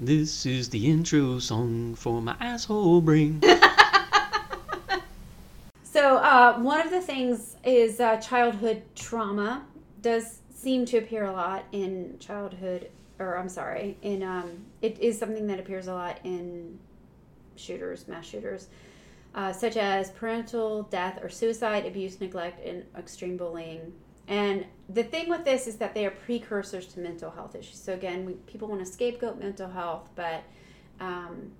This is the intro song for my asshole brain. So, uh, one of the things is uh, childhood trauma does seem to appear a lot in childhood, or I'm sorry, in um, it is something that appears a lot in shooters, mass shooters, uh, such as parental death or suicide, abuse, neglect, and extreme bullying. And the thing with this is that they are precursors to mental health issues. So again, we, people want to scapegoat mental health, but um,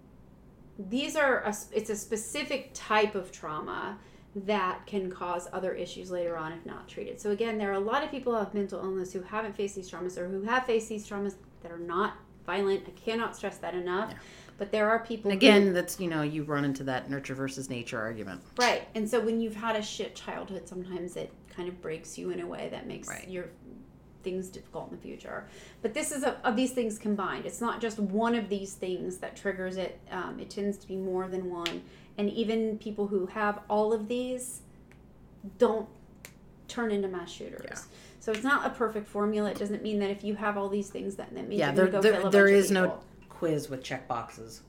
these are a, it's a specific type of trauma that can cause other issues later on if not treated. So again, there are a lot of people who have mental illness who haven't faced these traumas or who have faced these traumas that are not violent. I cannot stress that enough. Yeah. But there are people And who- again, that's you know you run into that nurture versus nature argument. right. And so when you've had a shit childhood, sometimes it kind of breaks you in a way that makes Right. your things difficult in the future. But this is a, of these things combined. It's not just one of these things that triggers it. Um, it tends to be more than one. And even people who have all of these don't turn into mass shooters. Yeah. So it's not a perfect formula. It doesn't mean that if you have all these things that that means Yeah, there gonna go kill there, there of no quiz with check boxes.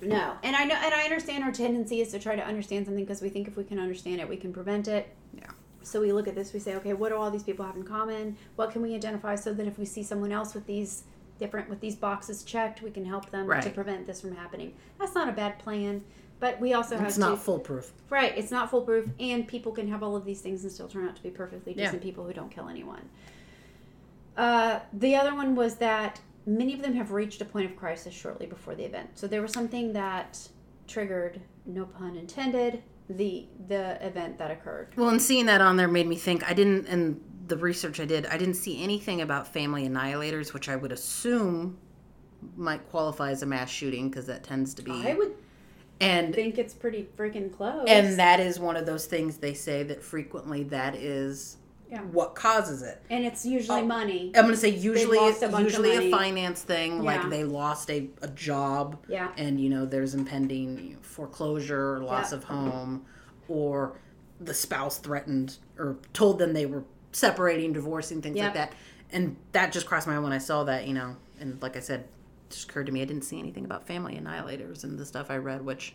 No, and I know, and I understand our tendency is to try to understand something because we think if we can understand it, we can prevent it. Yeah. So we look at this, we say, okay, what do all these people have in common? What can we identify so that if we see someone else with these different with these boxes checked, we can help them to prevent this from happening. That's not a bad plan, but we also have It's to not foolproof. right. It's not foolproof, and people can have all of these things and still turn out to be perfectly Yeah. decent people who don't kill anyone. Uh, the other one was that many of them have reached a point of crisis shortly before the event. So there was something that triggered, no pun intended, the the event that occurred. Well, and seeing that on there made me think. I didn't, and the research I did, I didn't see anything about family annihilators, which I would assume might qualify as a mass shooting because that tends to be. I would and think it's pretty freaking close. and that is one of those things they say that frequently that is Yeah. what causes it. and it's usually Oh, money. I'm gonna say usually a usually a finance thing, Yeah. like they lost a, a job Yeah. and you know there's impending foreclosure, loss of home, or the spouse threatened or told them they were separating, divorcing, things Yep. like that. And that just crossed my mind when I saw that, you know. And like I said, it just occurred to me I didn't see anything about family annihilators and the stuff I read, which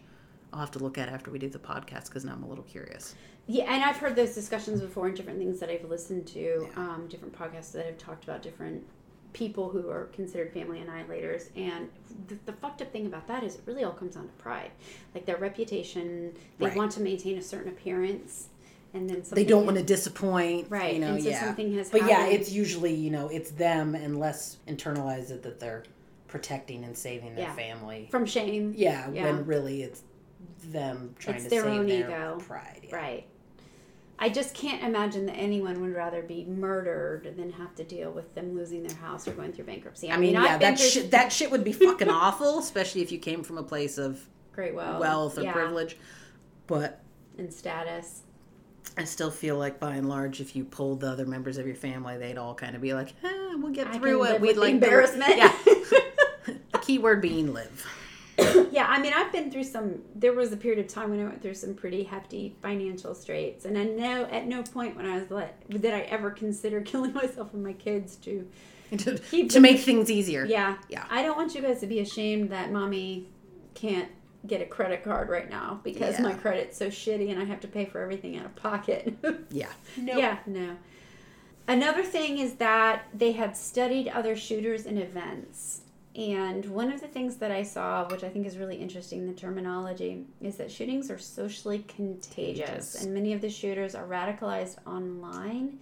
I'll have to look at after we do the podcast because now I'm a little curious. Yeah, and I've heard those discussions before in different things that I've listened to, um, different podcasts that have talked about different people who are considered family annihilators. And the, the fucked up thing about that is it really all comes down to pride. Like their reputation, they Right. want to maintain a certain appearance, and then They don't want to disappoint, Right, You know, and so yeah. something has but yeah, it's usually you know it's them and less internalize it that they're protecting and saving their Yeah. family. from shame. Yeah, Yeah. when really it's them trying It's to their save own their ego. pride. Yeah. Right. I just can't imagine that anyone would rather be murdered than have to deal with them losing their house or going through bankruptcy. I mean, yeah, I've that through shit that shit would be fucking awful, especially if you came from a place of great wealth, wealth or yeah, privilege. But and status. I still feel like by and large, if you polled the other members of your family, they'd all kind of be like, eh, "We'll get I through it." We'd like embarrassment. yeah. the key word being live. yeah, I mean, I've been through some. There was a period of time when I went through some pretty hefty financial straits, and I know at no point when I was like, did I ever consider killing myself and my kids to. to, Keep to make things easier. Yeah, Yeah. I don't want you guys to be ashamed that mommy can't get a credit card right now because Yeah. my credit's so shitty and I have to pay for everything out of pocket. Yeah. No. Yeah, no. Another thing is that they had studied other shooters and events. And one of the things that I saw, which I think is really interesting, the terminology, is that shootings are socially contagious. Contagious. And many of the shooters are radicalized online.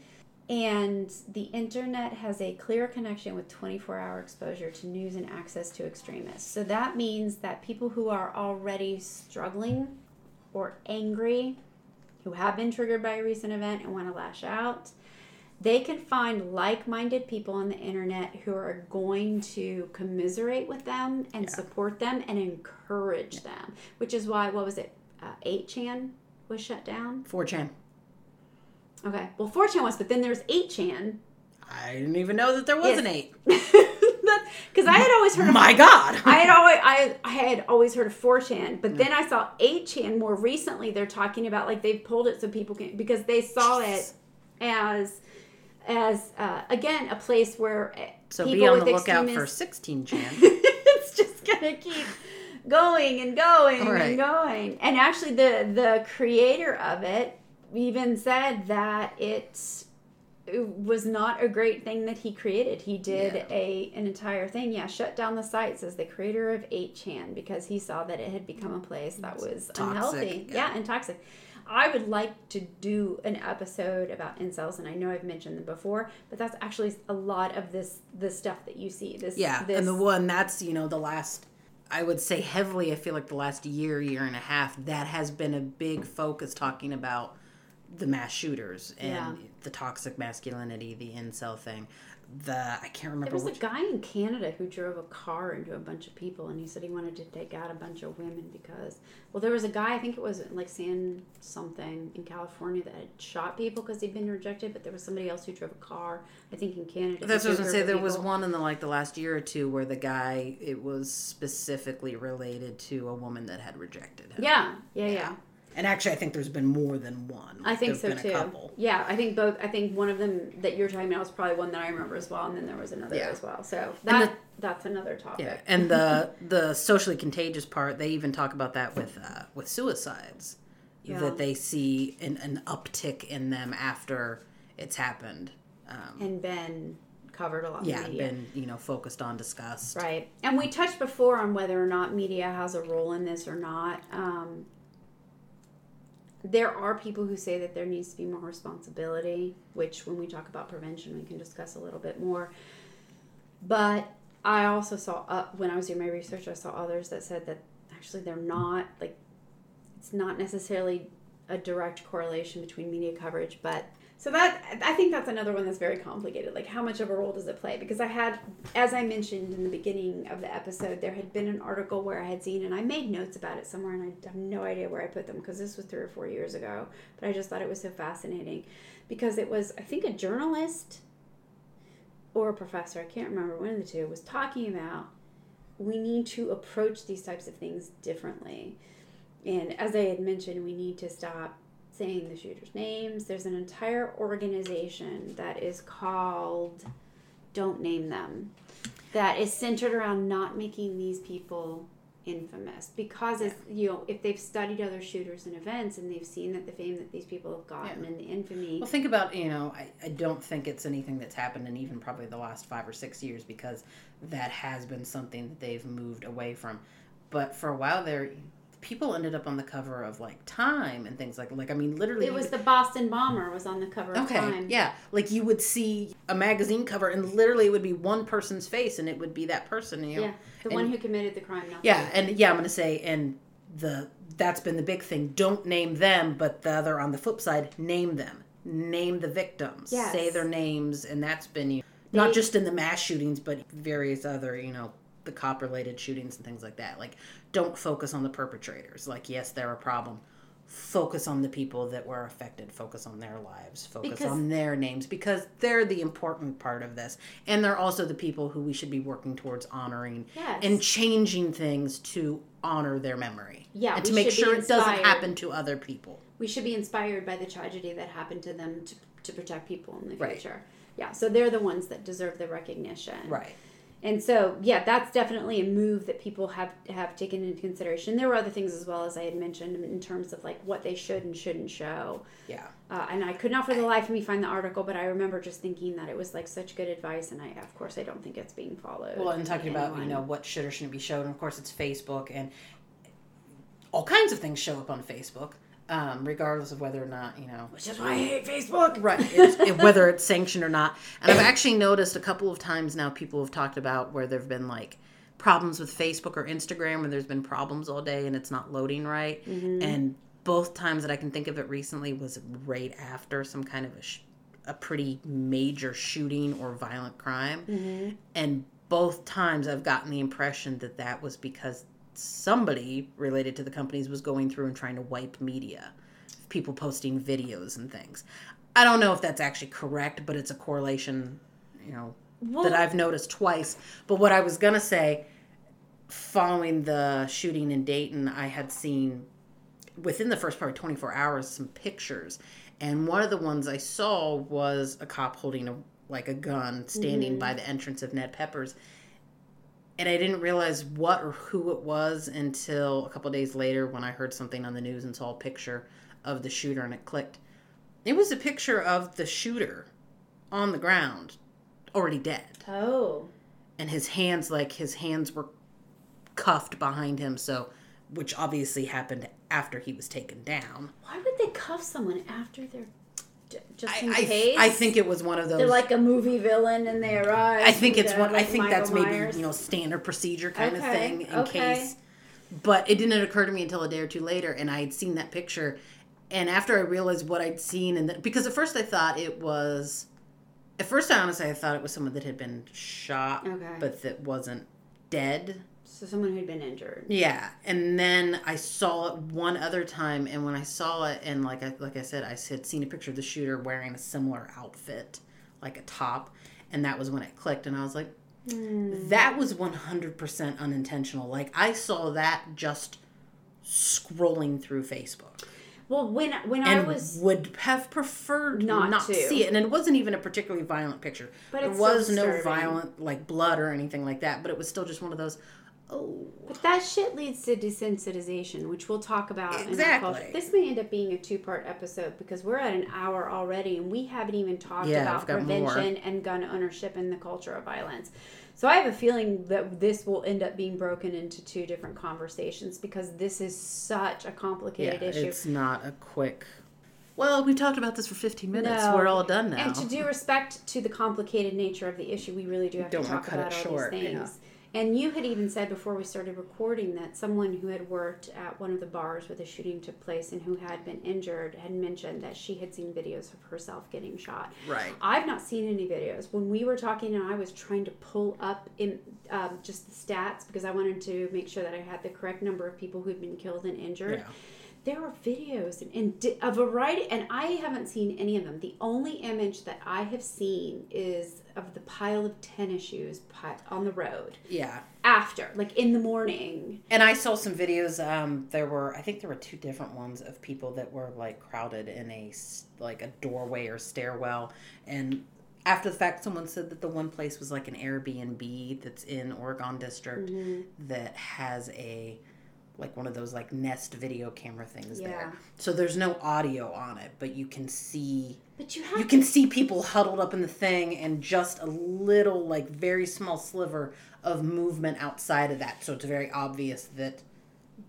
And the internet has a clear connection with 24 hour exposure to news and access to extremists. So that means that people who are already struggling or angry who have been triggered by a recent event and want to lash out, they can find like minded people on the internet who are going to commiserate with them and Yeah. support them and encourage them. Which is why, what was it, uh, 8chan was shut down? 4chan. Okay, well, 4chan was, but then there's 8chan. I didn't even know that there was Yes. an eight. Because I had always heard of My God. I had always I, I had always heard of 4chan, but then I saw 8chan more recently. They're talking about like they've pulled it so people can because they saw it as as uh, again a place where uh, so people be on with the lookout for 16chan. it's just gonna keep going and going Right. and going. And actually, the the creator of it even said that it was not a great thing that he created. He did Yeah. a an entire thing. Yeah, shut down the sites as the creator of 8chan because he saw that it had become a place that was Toxic, unhealthy. yeah. yeah, and toxic. I would like to do an episode about incels, and I know I've mentioned them before, but that's actually a lot of this the stuff that you see. This Yeah, this, and the one that's you know the last, I would say heavily. I feel like the last year, year and a half, that has been a big focus talking about the mass shooters and Yeah. the toxic masculinity, the incel thing. The I can't remember There was a guy in Canada who drove a car into a bunch of people, and he said he wanted to take out a bunch of women because, well, there was a guy I think it was like San something in California that had shot people because he'd been rejected, but there was somebody else who drove a car I think in Canada. That's what I was gonna say. a There was one in the like the last year or two where the guy it was specifically related to a woman that had rejected him. Yeah, yeah, yeah. And actually, I think there's been more than one. I think so too. Yeah, I think both. I think one of them that you're talking about was probably one that I remember as well, and then there was another Yeah. as well. So that the- that's another topic. Yeah, and the the socially contagious part, they even talk about that with uh, with suicides, Yeah. that they see an, an uptick in them after it's happened. Um, and been covered a lot. yeah, in media. been you know focused on, discussed. Right. And we touched before on whether or not media has a role in this or not. Um, there are people who say that there needs to be more responsibility, which when we talk about prevention, we can discuss a little bit more. But I also saw, uh, when I was doing my research, I saw others that said that actually they're not, like, it's not necessarily a direct correlation between media coverage, but so that I think that's another one that's very complicated. Like, how much of a role does it play? Because I had, as I mentioned in the beginning of the episode, there had been an article where I had seen, and I made notes about it somewhere, and I have no idea where I put them because this was three or four years ago. But I just thought it was so fascinating because it was, I think, a journalist or a professor, I can't remember, one of the two, was talking about we need to approach these types of things differently. And as I had mentioned, we need to stop saying the shooters' names. There's an entire organization that is called Don't Name Them that is centered around not making these people infamous because it's, you know if they've studied other shooters and events and they've seen that the fame that these people have gotten and the infamy Well, think about you know, I, I don't think it's anything that's happened in even probably the last five or six years because that has been something that they've moved away from. But for a while there, people ended up on the cover of like Time and things like like I mean, literally. it was the Boston bomber was on the cover of Okay, Time. yeah, like you would see a magazine cover and literally it would be one person's face and it would be that person. You know? Yeah, the And- one who committed the crime. Not the Yeah, and yeah, I'm gonna say, and the that's been the big thing. Don't name them, but the other on the flip side, name them, name the victims, Yes. say their names, and that's been you not They- just in the mass shootings, but various other you know the cop related shootings and things like that. Like, don't focus on the perpetrators. Like, yes, they're a problem. Focus on the people that were affected. Focus on their lives. Focus Because- on their names because they're the important part of this, and they're also the people who we should be working towards honoring Yes. and changing things to honor their memory. Yeah, and to make sure it doesn't happen to other people. we should be inspired by the tragedy that happened to them to, to protect people in the Right. future. Yeah, so they're the ones that deserve the recognition. Right. And so, yeah, that's definitely a move that people have have taken into consideration. There were other things as well as I had mentioned in terms of like what they should and shouldn't show. Yeah. Uh, and I could not for the life of me find the article, but I remember just thinking that it was like such good advice, and I, of course, I don't think it's being followed. Well, and talking about you know what should or shouldn't be shown. Of course, it's Facebook, and all kinds of things show up on Facebook, um, regardless of whether or not you know. which is why I hate Facebook. Right. It's, it- whether it's sanctioned or not. And I've actually noticed a couple of times now people have talked about where there've been like problems with Facebook or Instagram where there's been problems all day and it's not loading right. And both times that I can think of it recently was right after some kind of a, sh- a pretty major shooting or violent crime. And both times I've gotten the impression that that was because somebody related to the companies was going through and trying to wipe media people posting videos and things. I don't know if that's actually correct, but it's a correlation, you know, that I've noticed twice. But what I was gonna say, following the shooting in Dayton, I had seen within the first probably 24 hours some pictures, and one of the ones I saw was a cop holding a like a gun standing mm-hmm. by the entrance of Ned Peppers. And I didn't realize what or who it was until a couple days later when I heard something on the news and saw a picture of the shooter and it clicked. It was a picture of the shooter on the ground, already dead. Oh. And his hands, like his hands were cuffed behind him, so which obviously happened after he was taken down. Why would they cuff someone after they're just in I, case? I think it was one of those. they're like a movie villain and they arrive. I think it's one. I think Michael that's maybe Myers. you know standard procedure kind of thing in okay. case. But it didn't occur to me until a day or two later, and I had seen that picture, and after I realized what I'd seen, and because at first I thought it was, at first I honestly I thought it was someone that had been shot, Okay. but that wasn't dead. So someone who'd been injured. Yeah, and then I saw it one other time, and when I saw it, and like I like I said, I had seen a picture of the shooter wearing a similar outfit, like a top, and that was when it clicked, and I was like, hmm. that was one hundred percent unintentional. Like I saw that just scrolling through Facebook, Well, when when I was, would have preferred Not not, to. see it, and it wasn't even a particularly violent picture. But there it's so was no violent like blood or anything like that, but it was still just one of those. Oh, but that shit leads to desensitization, which we'll talk about. In our Exactly. This may end up being a two part episode because we're at an hour already, and we haven't even talked Yeah, about I've more. prevention and gun ownership and the culture of violence. So I have a feeling that this will end up being broken into two different conversations because this is such a complicated yeah, issue. it's not a quick. Well, we talked about this for 15 minutes. No. We're all done now. And to do respect to the complicated nature of the issue, we really do have Don't to talk cut it about all short, these yeah. things. And you had even said before we started recording that someone who had worked at one of the bars where the shooting took place and who had been injured had mentioned that she had seen videos of herself getting shot. right. I've not seen any videos. When we were talking, and I was trying to pull up in um, just the stats because I wanted to make sure that I had the correct number of people who'd been killed and injured. Yeah. There are videos and, and a variety, and I haven't seen any of them. The only image that I have seen is of the pile of tennis shoes on the road Yeah. after, like in the morning. And I saw some videos. Um, there were, I think there were two different ones of people that were like crowded in a like a doorway or stairwell. And after the fact, someone said that the one place was like an Airbnb that's in Oregon District that has a like one of those like Nest video camera things Yeah. there. So there's no audio on it, but you can see But you have you can see people huddled up in the thing and just a little like very small sliver of movement outside of that so it's very obvious that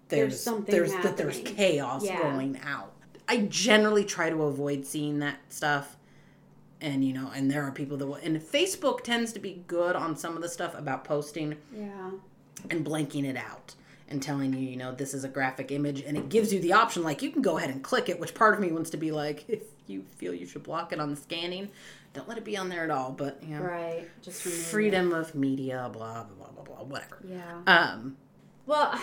there's, There's something there's that there's chaos Yeah. going out i generally try to avoid seeing that stuff and you know and there are people that will and facebook tends to be good on some of the stuff about posting yeah. and blanking it out and telling you, you know, this is a graphic image, and it gives you the option, like you can go ahead and click it. Which part of me wants to be like, if you feel you should block it on the scanning, don't let it be on there at all. But you know, Right. Just remove it. freedom of media, blah blah blah blah blah, whatever. Yeah. Um, Well,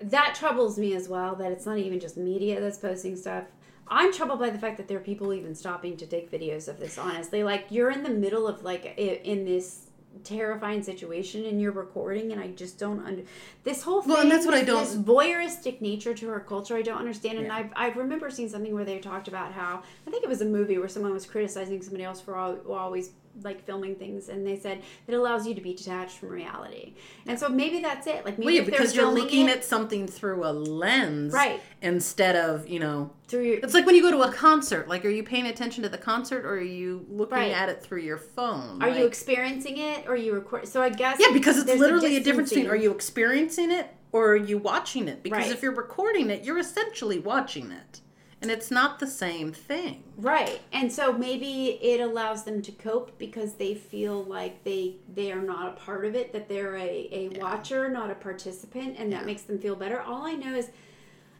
that troubles me as well. That it's not even just media that's posting stuff. I'm troubled by the fact that there are people even stopping to take videos of this. Honestly, like you're in the middle of like in this terrifying situation and you're recording, and I just don't under this whole thing. Well, and that's what I don't- This voyeuristic nature to her culture, I don't understand. And Yeah. I I remember seeing something where they talked about how I think it was a movie where someone was criticizing somebody else for al- always like filming things, and they said it allows you to be detached from reality. And so maybe that's it. Like maybe well, yeah, because you're looking it at something through a lens, Right. Instead of you know, through your it's like when you go to a concert. Like, are you paying attention to the concert, or are you looking Right. at it through your phone? Are you experiencing it or are you record? So I guess Yeah, because it's literally a, difference between are you experiencing it or are you watching it? Because Right. if you're recording it, you're essentially watching it. And it's not the same thing. right, and so maybe it allows them to cope because they feel like they they are not a part of it, that they're a, a watcher, not a participant, and that makes them feel better. All I know is.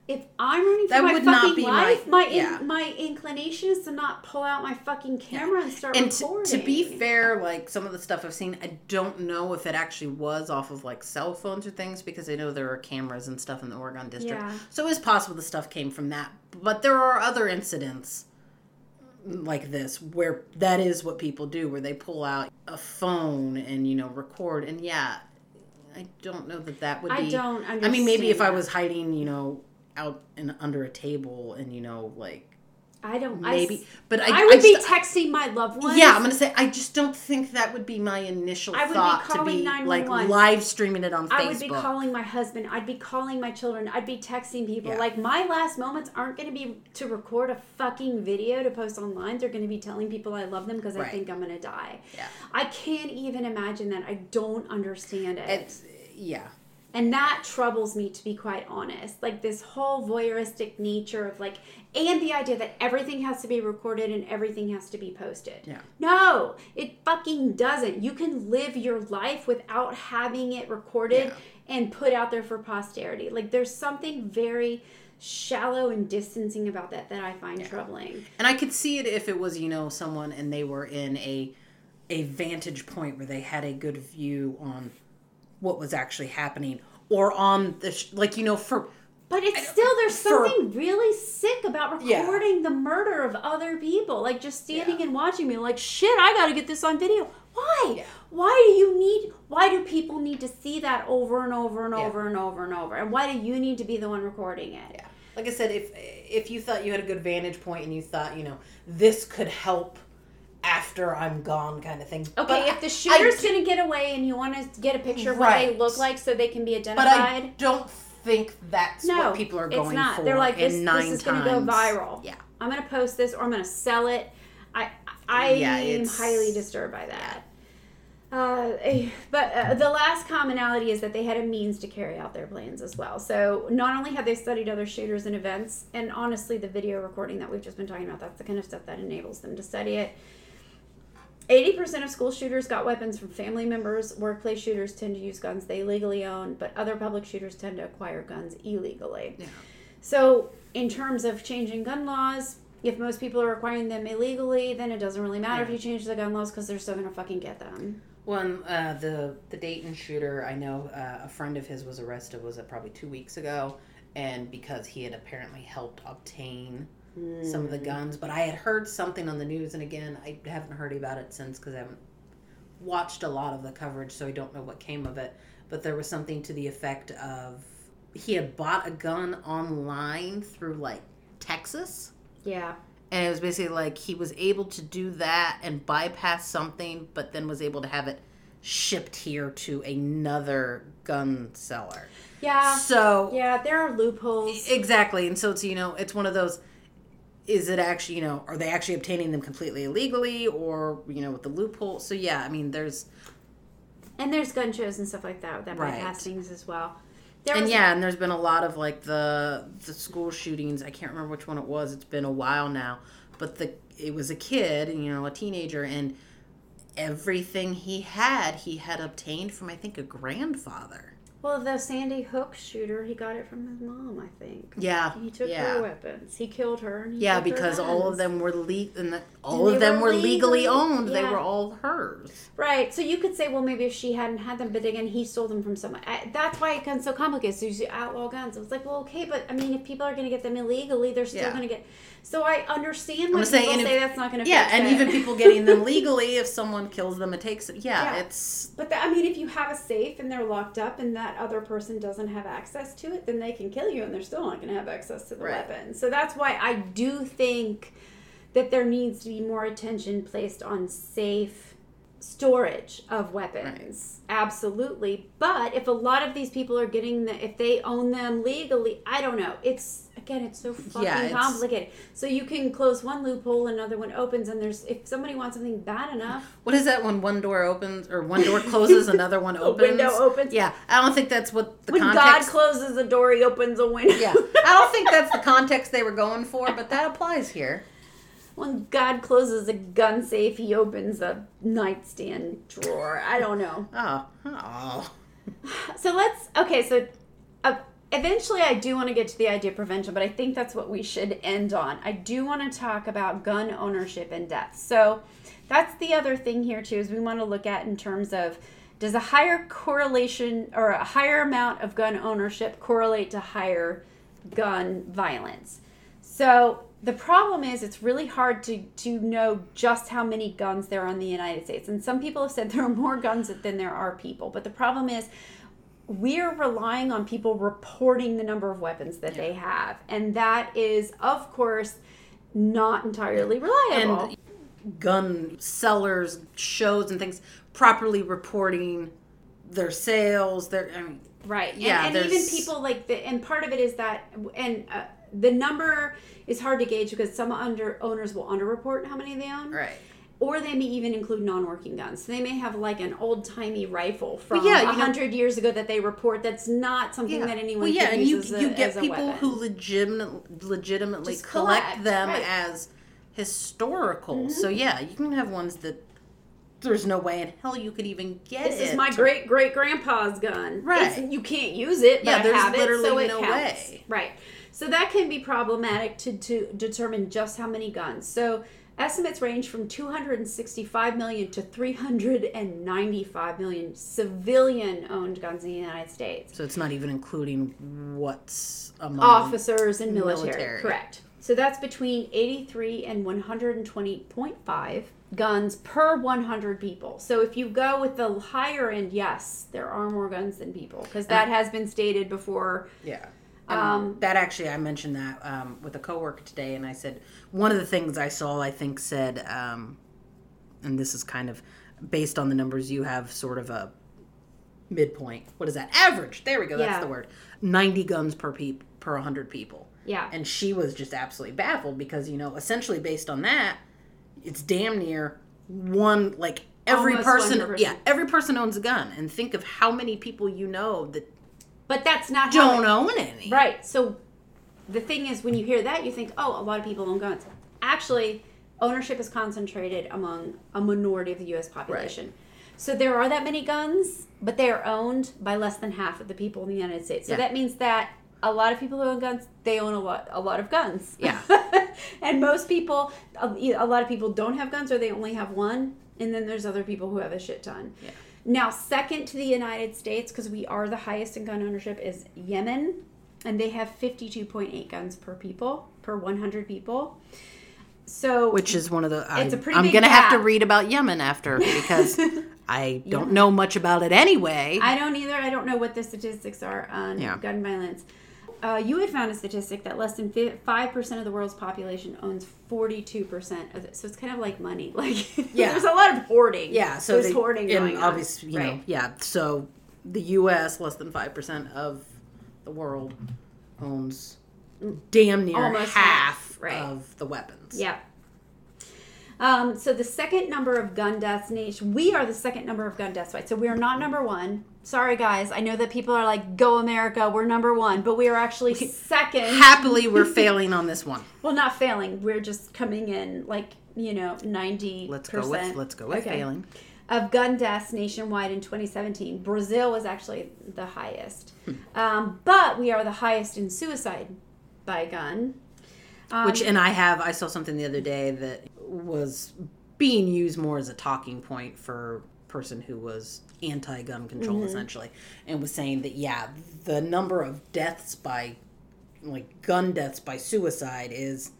If I'm running for That my fucking my- life, my in, yeah. my inclination is to not pull out my fucking camera and start And to, recording. to be fair, like some of the stuff I've seen, I don't know if it actually was off of like cell phones or things because I know there are cameras and stuff in the Oregon district. Yeah. So it's possible the stuff came from that. But there are other incidents like this where that is what people do where they pull out a phone and you know record and yeah i don't know that that would I be don't i mean maybe if i was hiding you know out and under a table and you know like I don't. maybe. I, but I, I would I be texting my loved ones. Yeah, I'm gonna say I just don't think that would be my initial I would be thought to calling be like live streaming it on Facebook. I would be calling my husband. I'd be calling my children. I'd be texting people. Yeah. Like my last moments aren't to be to record a fucking video to post online. They're to be telling people I love them because I think I'm to die. Yeah. I can't even imagine that. I don't understand it. It's yeah. And that troubles me, to be quite honest. Like this whole voyeuristic nature of like, and the idea that everything has to be recorded and everything has to be posted. Yeah. No, it fucking doesn't. You can live your life without having it recorded Yeah. and put out there for posterity. Like there's something very shallow and distancing about that that I find troubling. And I could see it if it was, you know, someone and they were in a a vantage point where they had a good view on what was actually happening or on the sh- like you know for But it's still there's for- something really sick about Yeah. recording the murder of other people. Like just standing Yeah. and watching me like shit, I got to get this on video. Why? Yeah. Why do you need why do people need to see that over and over and Yeah. over and over and over? And why do you need to be the one recording it? yeah. Like I said if if you thought you had a good vantage point and you thought, you know, this could help after I'm gone kind of thing. Okay, But if the shooter's going to get away and you want to get a picture of what they look like so they can be identified, but. I don't think that's no, what people are going for. it's not. for. They're like this. This is going to go viral. Yeah. I'm going to post this or I'm going to sell it. I I Yeah, am highly disturbed by that. Uh, eh, but uh, the last commonality is that they had a means to carry out their plans as well. So not only have they studied other shooters and events, and honestly, the video recording that we've just been talking about, that's the kind of stuff that enables them to study it. 80% of school shooters got weapons from family members. Workplace shooters tend to use guns they legally own, but other public shooters tend to acquire guns illegally. Yeah. So, in terms of changing gun laws, if most people are acquiring them illegally, then it doesn't really matter if you change the gun laws because they're still going to fucking get them. When uh, the the Dayton shooter, I know uh, a friend of his was arrested. Was it probably two weeks ago? And because he had apparently helped obtain some of the hmm. guns, but I had heard something on the news, and again, I haven't heard about it since because I haven't watched a lot of the coverage, so I don't know what came of it. But there was something to the effect of he had bought a gun online through like Texas. Yeah. And it was basically like he was able to do that and bypass something, but then was able to have it shipped here to another gun seller. Yeah. So Yeah, there are loopholes. exactly, and so it's you know it's one of those. Is it actually you know are they actually obtaining them completely illegally or you know with the loophole? So yeah, I mean there's And there's gun shows and stuff like that that Right. bypass things as well. There and yeah, and there's been a lot of like the the school shootings. I can't remember which one it was. It's been a while now, but the it was a kid, you know, a teenager, and everything he had, he had obtained from I think a grandfather. Well, the Sandy Hook shooter, he got it from his mom, I think. Yeah, He took yeah. her weapons. He killed her. And he Yeah, took her because all of them were le- and the, all they of them were were legally legally- owned. They were all hers. Right. So you could say, well, maybe if she hadn't had them, but again, he stole them from someone. I, that's why it becomes so complicated. So you outlaw guns. It's like, well, okay, but I mean, if people are going to get them illegally, they're still Yeah. going to get. So I understand when people say if- that's not going to. Yeah, and even people getting them legally, if someone kills them, it takes. Yeah, Yeah. it's But that, I mean, if you have a safe and they're locked up, and that other person doesn't have access to it, then they can kill you, and they're still not going to have access to the Right. weapon. So that's why I do think that there needs to be more attention placed on safe storage of weapons. Absolutely. But if a lot of these people are getting the, if they own them legally, I don't know. It's again, it's so fucking Yeah, it's- complicated. So you can close one loophole, another one opens, and there's if somebody wants something bad enough. What is that when one door opens or one door closes, another one A opens? window opens. Yeah, I don't think that's what the context. when God closes a door, he opens a window. yeah, I don't think that's the context they were going for, but that applies here. When God closes a gun safe, he opens a nightstand drawer. I don't know. Oh, oh, So let's. Okay, so uh, eventually, I do want to get to the idea of prevention, but I think that's what we should end on. I do want to talk about gun ownership and death. So that's the other thing here too. Is we want to look at in terms of does a higher correlation or a higher amount of gun ownership correlate to higher gun violence? So the problem is it's really hard to to know just how many guns there are in the United States. And some people have said there are more guns than there are people. But the problem is we're relying on people reporting the number of weapons that they have. And that is of course not entirely reliable. and gun sellers, shows, and things properly reporting their sales. Their I mean, Right. And, Yeah, and even people like the and part of it is that and uh, the number is hard to gauge because some under owners will underreport how many they own, right. or they may even include non-working guns. So they may have like an old timey rifle from yeah, a you hundred years ago that they report. That's not something that anyone. well, yeah, and you a, you get people weapon. who legitimate, legitimately collect, collect, them right. as historical. Mm-hmm. So yeah, you can have ones that there's no way in hell you could even get it. This it. is my great great grandpa's gun. Right. It's- you can't use it, but Yeah, there's have it, so literally it no counts. way. Right. So that can be problematic to, to determine just how many guns. So estimates range from 265 million to 395 million civilian owned guns in the United States. So it's not even including what's among Officers and military. military. Correct. So that's between 83 and 120.5 guns per 100 people. So if you go with the higher end, yes, there are more guns than people because that has been stated before. Yeah. Um, that actually, I mentioned that um, with a coworker today, and I said one of the things I saw, I think, said, um, and this is kind of based on the numbers you have, sort of a midpoint. What is that? Average. There we go. That's Yeah. the word. Ninety guns per peop per hundred people. Yeah. And she was just absolutely baffled because you know, essentially based on that, it's damn near one like every Almost person. 100. Yeah, every person owns a gun, and think of how many people you know that But that's not how don't own any. Right. So the thing is, when you hear that, you think, oh, a lot of people own guns. Actually, ownership is concentrated among a minority of the U.S. population. Right. So there are that many guns, but they are owned by less than half of the people in the United States. So Yeah. that means that a lot of people who own guns, they own a lot, a lot of guns. Yeah. and most people, a, um, a lot of people don't have guns, or they only have one. And then there's other people who have a shit ton. Yeah. Now, second to the United States, because we are the highest in gun ownership, is Yemen, and they have 52.8 guns per people, per 100 people. So, which is one of the I, It's a pretty I'm gonna have to read about Yemen after because I don't know much about it anyway. I don't either. I don't know what the statistics are on Yeah. gun violence. Uh, you had found a statistic that less than 5% of the world's population owns 42% of it. So it's kind of like money. Like, Yeah. there's a lot of hoarding. yeah, so there's they- hoarding and going on. obviously, you know, Right. yeah. So the U.S. less than five percent of the world owns damn near Almost half, half, right. of the weapons. Yeah. Um, so the second number of gun deaths nation, we are the second number of gun deaths. Right. So we are not number one. Sorry, guys. I know that people are like, "Go America, we're number one," but we are actually second. Happily, we're failing on this one. well, not failing. We're just coming in like you know ninety. Let's go with let's go with Okay. failing. of gun deaths nationwide in 2017. Brazil was actually the highest, Hmm. um, but we are the highest in suicide by gun. Um, Which and I have I saw something the other day that was being used more as a talking point for person who was anti-gun control Mm-hmm. essentially and was saying that yeah the number of deaths by like gun deaths by suicide is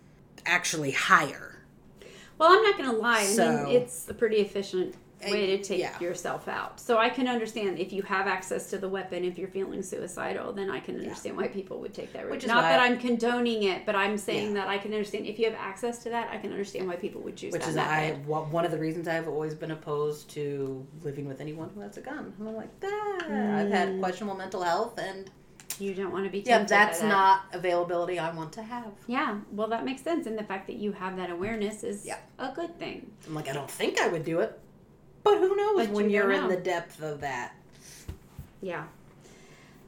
actually higher Well, I'm not going to lie. I mean, it's a pretty efficient way to take yeah. yourself out. So I can understand if you have access to the weapon, if you're feeling suicidal, then I can understand why people would take that route. Which is Not that I- I'm condoning it, but I'm saying Yeah. that I can understand if you have access to that, I can understand why people would choose which that is I method. wa- one of the reasons I've always been opposed to living with anyone who has a gun I'm like ah, I've Mm. had questionable mental health and You don't want to be yeah that's that. not availability I want to have Yeah, well, that makes sense, and the fact that you have that awareness is Yeah. a good thing. I'm like I don't think I would do it but who knows But when you you're in the depth of that Yeah.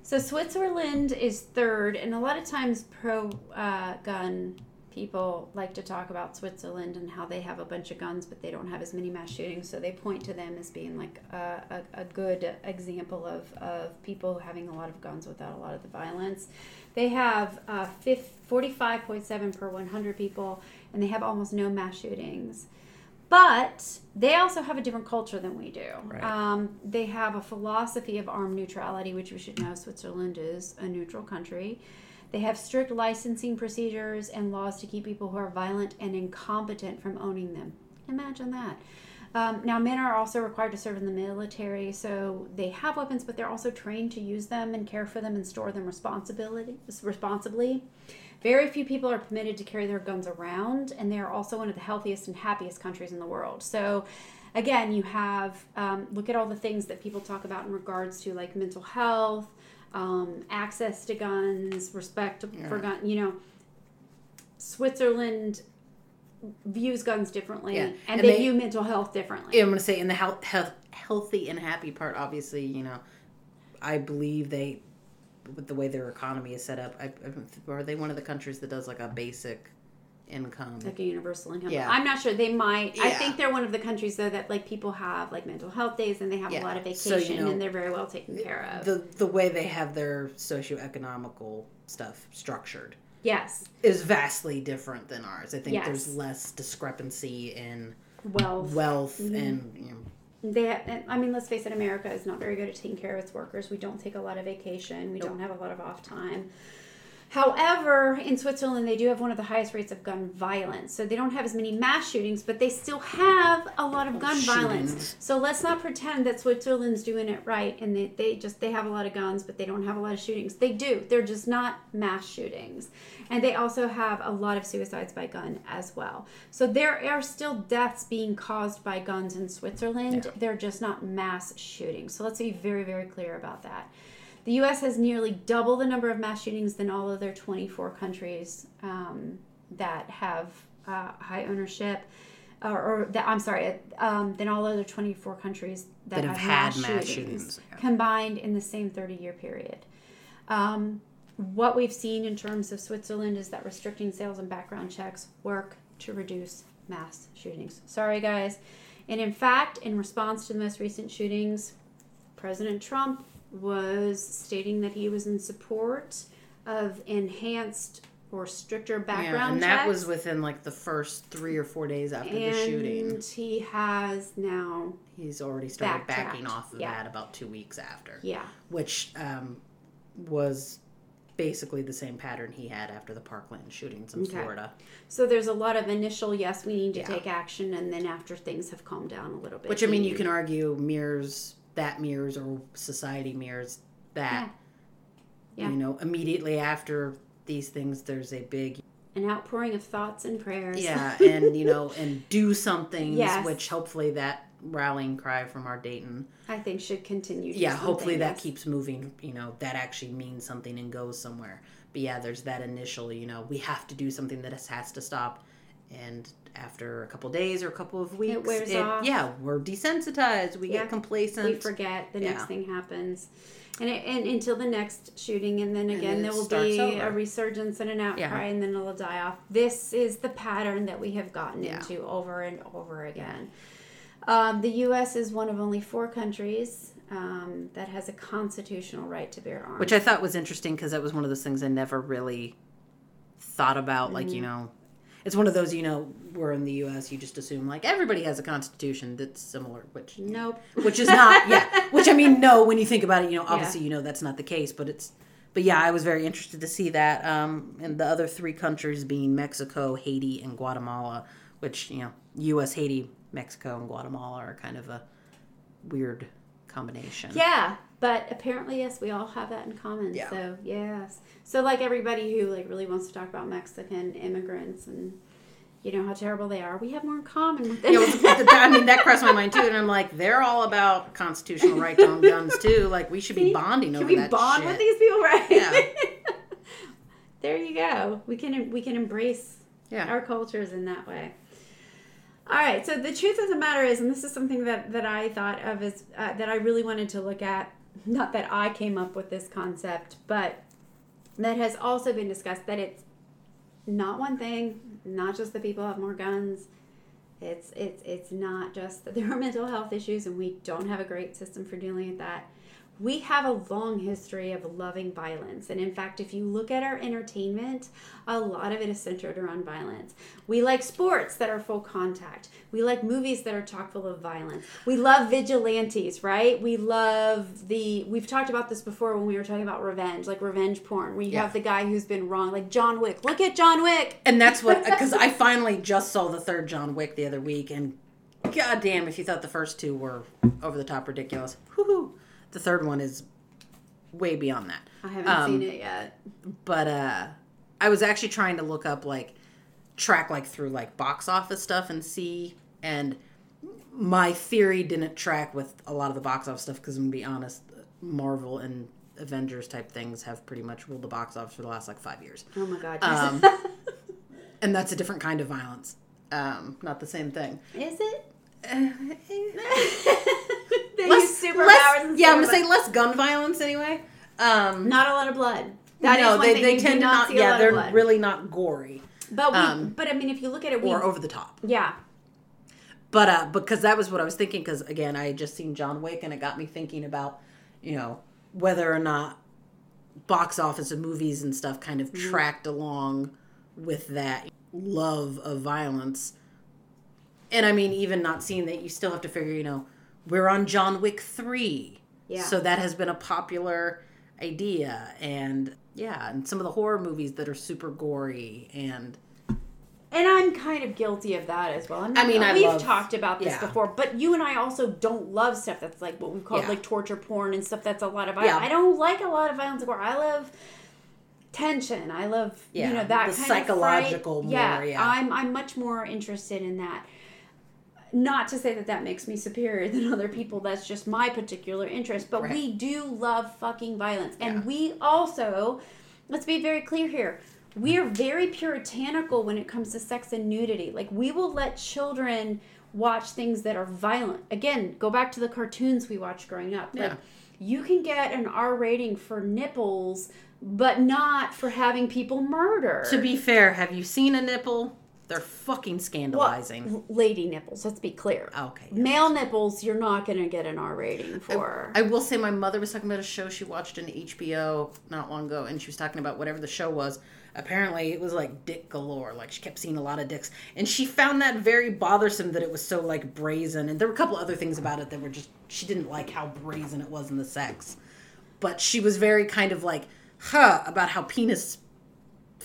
So Switzerland is third, and a lot of times pro uh, gun people like to talk about Switzerland and how they have a bunch of guns, but they don't have as many mass shootings. So they point to them as being like a, a, a good example of, of people having a lot of guns without a lot of the violence. They have uh, fif- 45.7 per 100 people, and they have almost no mass shootings. But they also have a different culture than we do. Right. Um, they have a philosophy of armed neutrality, which we should know Switzerland is a neutral country. They have strict licensing procedures and laws to keep people who are violent and incompetent from owning them. Imagine that. Um, now, men are also required to serve in the military, so they have weapons, but they're also trained to use them and care for them and store them responsibly. Very few people are permitted to carry their guns around, and they are also one of the healthiest and happiest countries in the world. So, again, you have um, look at all the things that people talk about in regards to like mental health, um, access to guns, respect for gun. You know, Switzerland views guns differently, Yeah. and, And they, they- view mental health differently. Yeah, I'm going to say in the health, health, healthy and happy part, obviously, you know, I believe they, with the way their economy is set up, I, I, are they one of the countries that does like a basic income? like a universal income. Yeah. I'm not sure. They might. I think they're one of the countries though that like people have like mental health days and they have Yeah. a lot of So, vacation you know, and they're very well taken care of. The the way they have their socioeconomical stuff structured yes. is vastly different than ours. I think Yes. there's less discrepancy in Wealth. wealth Mm-hmm. and you know, They, I mean, let's face it. America is not very good at taking care of its workers. We don't take a lot of vacation. We don't have a lot of off time. However, in Switzerland, they do have one of the highest rates of gun violence. So they don't have as many mass shootings, but they still have a lot of oh, gun violence. So let's not pretend that Switzerland's doing it right and they, they just they have a lot of guns, but they don't have a lot of shootings. They do. They're just not mass shootings. And they also have a lot of suicides by gun as well. So there are still deaths being caused by guns in Switzerland. They're just not mass shootings. So let's be very, very clear about that. The U.S. has nearly double the number of mass shootings than all other 24 countries um, that have uh, high ownership, or, or that I'm sorry, um, than all other 24 countries that, That have, have mass, had mass shootings, shootings, yeah. combined in the same 30-year period. Um, what we've seen in terms of Switzerland is that restricting sales and background checks work to reduce mass shootings. Sorry, guys. And in fact, in response to the most recent shootings, President Trump was stating that he was in support of enhanced or stricter background yeah, and checks. that was within like the first three or four days after the shooting. and he has now, He's already started backing off of yeah. that about two weeks after, yeah, which um, was basically the same pattern he had after the Parkland shootings in Okay. Florida. So there's a lot of initial yes, we need to Yeah. take action, and then after things have calmed down a little bit, Which I mean, you can argue mirrors that mirrors or society mirrors that. Yeah. yeah. You know, immediately after these things, there's a big an outpouring of thoughts and prayers. yeah, and you know, and do something, Yes. which hopefully that rallying cry from our Dayton, I think should continue. To yeah, hopefully that yes. keeps moving. You know, that actually means something and goes somewhere. But yeah, there's that initial. You know, we have to do something that has, has to stop, and after a couple days or a couple of weeks, it wears off. yeah, we're desensitized. We Yeah. get complacent. we forget the next thing happens and, it, and until the next shooting and then again then there will be over. a resurgence and an outcry Yeah. and then it'll die off this is the pattern that we have gotten Yeah. into over and over again um, the us is one of only four countries um, that has a constitutional right to bear arms which I thought was interesting because that was one of those things I never really thought about. Like, Mm-hmm. you know, it's one of those, you know, where in the U.S. you just assume like everybody has a constitution that's similar, which nope which is not, yeah. Which I mean, no, when you think about it, you know, obviously you know that's not the case, but it's. But yeah, I was very interested to see that, um, and the other three countries being Mexico, Haiti, and Guatemala, which you know, U.S., Haiti, Mexico, and Guatemala are kind of a weird combination. Yeah, but apparently, yes, we all have that in common. Yeah. So yes, so like everybody who like really wants to talk about Mexican immigrants and you know how terrible they are, we have more in common with them. Yeah, well, I mean that crossed my mind too, and I'm like, they're all about constitutional right to own guns too. Like we should be bonding Can over we that bond shit. with these people, right? Yeah. there you go. We can we can embrace Yeah. our cultures in that way. All right. So the truth of the matter is, and this is something that that I thought of as uh, that I really wanted to look at. Not that I came up with this concept, but that has also been discussed. That it's not one thing, not just that people have more guns. It's it's it's not just that there are mental health issues and we don't have a great system for dealing with that. We have a long history of loving violence. And in fact, if you look at our entertainment, a lot of it is centered around violence. We like sports that are full contact. We like movies that are chock full of violence. We love vigilantes, right? We love the, we've talked about this before when we were talking about revenge, like revenge porn, where you Yeah. have the guy who's been wrong, like John Wick. Look at John Wick. And that's what because I finally just saw the third John Wick the other week, and God damn, if you thought the first two were over the top ridiculous, whoo the third one is way beyond that. I haven't Um, seen it yet. But uh I was actually trying to look up like track like through like box office stuff and see and my theory didn't track with a lot of the box office stuff because I'm gonna be honest, Marvel and Avengers type things have pretty much ruled the box office for the last like five years. Oh my god. Um, and that's a different kind of violence. Um, not the same thing. Is it? Less, use superpowers. less- and yeah, I'm gonna say less gun violence anyway. Um, not a lot of blood. That is no, one they, thing. they tend to not. see a Yeah, lot they're blood. really not gory But we, um, but I mean, if you look at it, we or over the top. yeah. But uh, because that was what I was thinking. Because again, I had just seen John Wick, and it got me thinking about, you know, whether or not box office of movies and stuff kind of Mm-hmm. tracked along with that love of violence. And I mean, even not seeing that, you still have to figure, you know, we're on John Wick three, Yeah. so that has been a popular idea, and yeah, and some of the horror movies that are super gory and And I'm kind of guilty of that as well. I mean, I we've love- talked about this yeah. before, but you and I also don't love stuff that's like what we call Yeah. like torture porn and stuff that's a lot of violence. Yeah. I don't like a lot of violence where I love tension. I love you know that the kind psychological of fright. more, yeah, yeah. I'm I'm much more interested in that. Not to say that that makes me superior than other people. That's just my particular interest. But Right. we do love fucking violence, and Yeah. we also let's be very clear here. We are very puritanical when it comes to sex and nudity. Like we will let children watch things that are violent. Again, go back to the cartoons we watched growing up. Like Yeah. you can get an R rating for nipples, but not for having people murder. To be fair, have you seen a nipple? They're fucking scandalizing. l- lady nipples, let's be clear. Oh, okay. yeah. Male nipples, you're not going to get an R rating for. I will say my mother was talking about a show she watched in HBO not long ago, and she was talking about whatever the show was. Apparently, it was like dick galore. Like she kept seeing a lot of dicks, and she found that very bothersome that it was so like brazen. And there were a couple other things about it that were just she didn't like how brazen it was in the sex, but she was very kind of like, huh, about how penis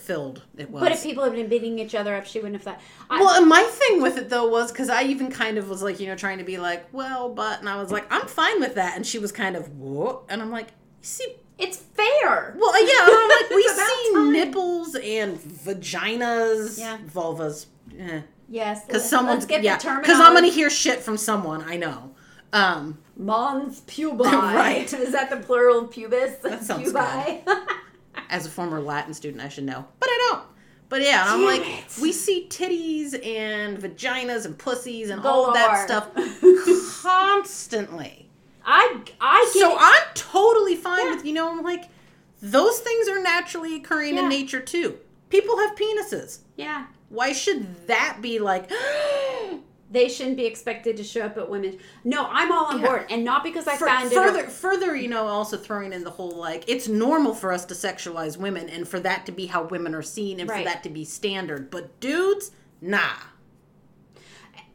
filled it was. but if people had been beating each other up, she wouldn't have thought. I, Well, and my thing with it though was because I even kind of was like, you know, trying to be like, well, but, and I was like, I'm fine with that, and she was kind of, what? And I'm like, see, it's fair. well, yeah, I'm like, we see time. nipples and vaginas, Yeah. vulvas, eh. yes, because someone's get yeah, because I'm gonna hear shit from someone I know. Um, Mons pubi. Right. Is that the plural of pubis? That sounds Pubi. As a former Latin student, I should know, but I don't. But yeah, I'm like, it. we see titties and vaginas and pussies and all of that stuff constantly. I I So it. I'm totally fine Yeah. with you know I'm like those things are naturally occurring Yeah. in nature too. People have penises. yeah. Why should that be like They shouldn't be expected to show up at women. No, I'm all on Yeah. board, and not because I For- found further it. further you know also throwing in the whole like it's normal for us to sexualize women and for that to be how women are seen and Right. for that to be standard but dudes nah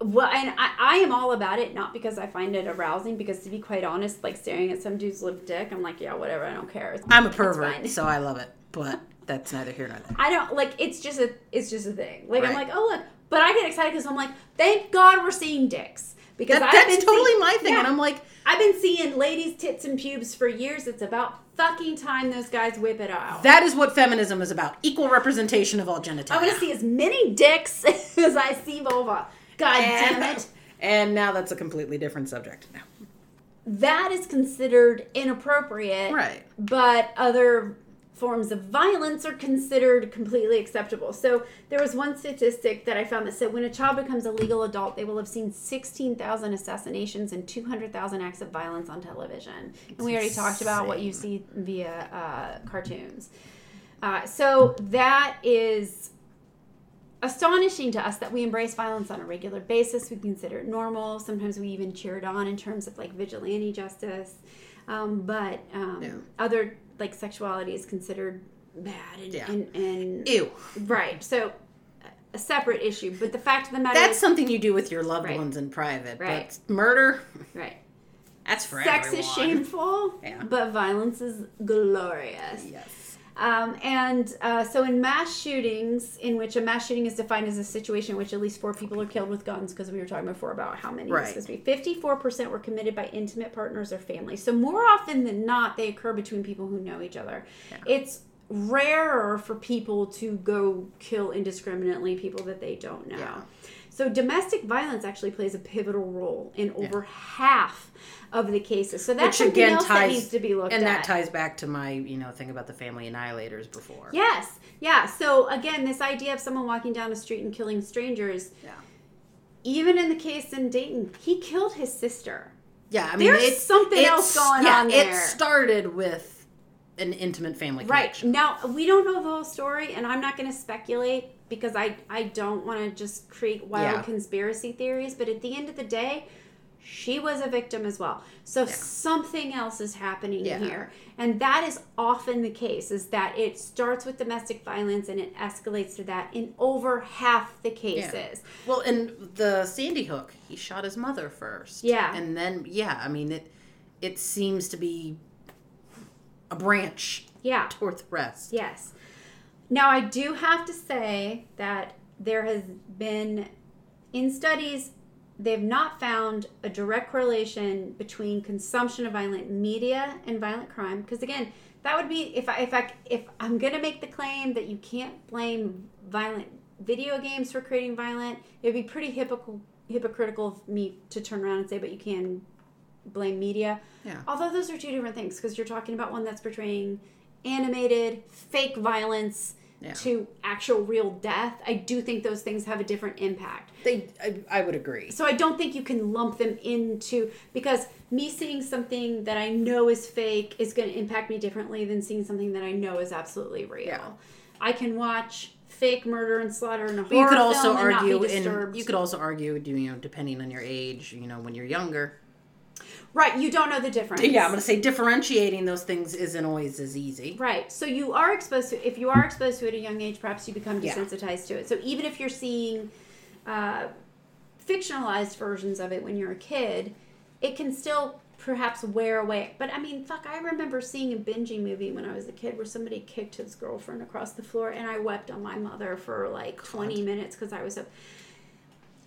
Well, and I, I am all about it, not because I find it arousing. Because to be quite honest, like staring at some dude's lip dick, I'm like, yeah, whatever. I don't care. It's- I'm a pervert so I love it but that's neither here nor there I don't like. It's just a. It's just a thing. Like I'm like, oh look, but I get excited because I'm like, thank God we're seeing dicks because that, I've been totally seeing- my thing yeah. and I'm like I've been seeing ladies' tits and pubes for years. It's about fucking time those guys whip it out. that is what feminism is about equal representation of all genitalia I want to see as many dicks as I see vulva. God damn it. And now that's a completely different subject. now. That is considered inappropriate. Right. But other forms of violence are considered completely acceptable. So there was one statistic that I found that said when a child becomes a legal adult, they will have seen 16,000 assassinations and 200,000 acts of violence on television. And we already talked about what you see via uh, cartoons. Uh, so that is astonishing to us that we embrace violence on a regular basis. We consider it normal. Sometimes we even cheer it on in terms of like vigilante justice. Um, but um, other like sexuality is considered bad and, Yeah. and, and Ew. right. So a separate issue. But the fact of the matter That's is, something you do with your loved Right. ones in private. Right. But murder, right. that's for Sex everyone. is shameful, Yeah. but violence is glorious. Yes. Um, and uh, so, in mass shootings, in which a mass shooting is defined as a situation in which at least four people are killed with guns, because we were talking before about how many Right. this be. Fifty-four percent were committed by intimate partners or family. So more often than not, they occur between people who know each other. It's rarer for people to go kill indiscriminately people that they don't know. Yeah. So domestic violence actually plays a pivotal role in over half of the cases. So that's Which something again else that ties needs to be looked and at. that ties back to my you know thing about the family annihilators before. Yes. Yeah. So again, this idea of someone walking down a street and killing strangers. Yeah. Even in the case in Dayton, he killed his sister. Yeah, I mean, There's it's something it's- else going yeah, on there. It started with an intimate family Right. Now, we don't know the whole story, and I'm not going to speculate because I, I don't want to just create wild Yeah. conspiracy theories. But at the end of the day, she was a victim as well. So something else is happening Yeah. here. And that is often the case, is that it starts with domestic violence and it escalates to that in over half the cases. Well, in the Sandy Hook, he shot his mother first. Yeah. and then yeah, I mean it. It seems to be a branch Yeah. toward the rest. Yes. Now, I do have to say that there has been, in studies, they've not found a direct correlation between consumption of violent media and violent crime. Because again, that would be if I if I if I'm gonna make the claim that you can't blame violent video games for creating violent, it would be pretty hypocritical hypocritical of me to turn around and say, but you can blame media. Yeah. Although those are two different things because you're talking about one that's portraying animated fake violence Yeah. to actual real death. I do think those things have a different impact. They, I, I would agree. So I don't think you can lump them into because me seeing something that I know is fake is going to impact me differently than seeing something that I know is absolutely real. Yeah. I can watch fake murder and slaughter in a But you horror could also film and not argue, be and disturbed. you could also argue, you know, depending on your age, you know, when you're younger. Right, you don't know the difference. Yeah, I'm gonna say differentiating those things isn't always as easy. Right. So you are exposed to if you are exposed to it at a young age, perhaps you become Yeah. desensitized to it. So even if you're seeing uh, fictionalized versions of it when you're a kid, it can still perhaps wear away. But I mean, fuck, I remember seeing a binging movie when I was a kid where somebody kicked his girlfriend across the floor, and I wept on my mother for like 20 minutes because I was so.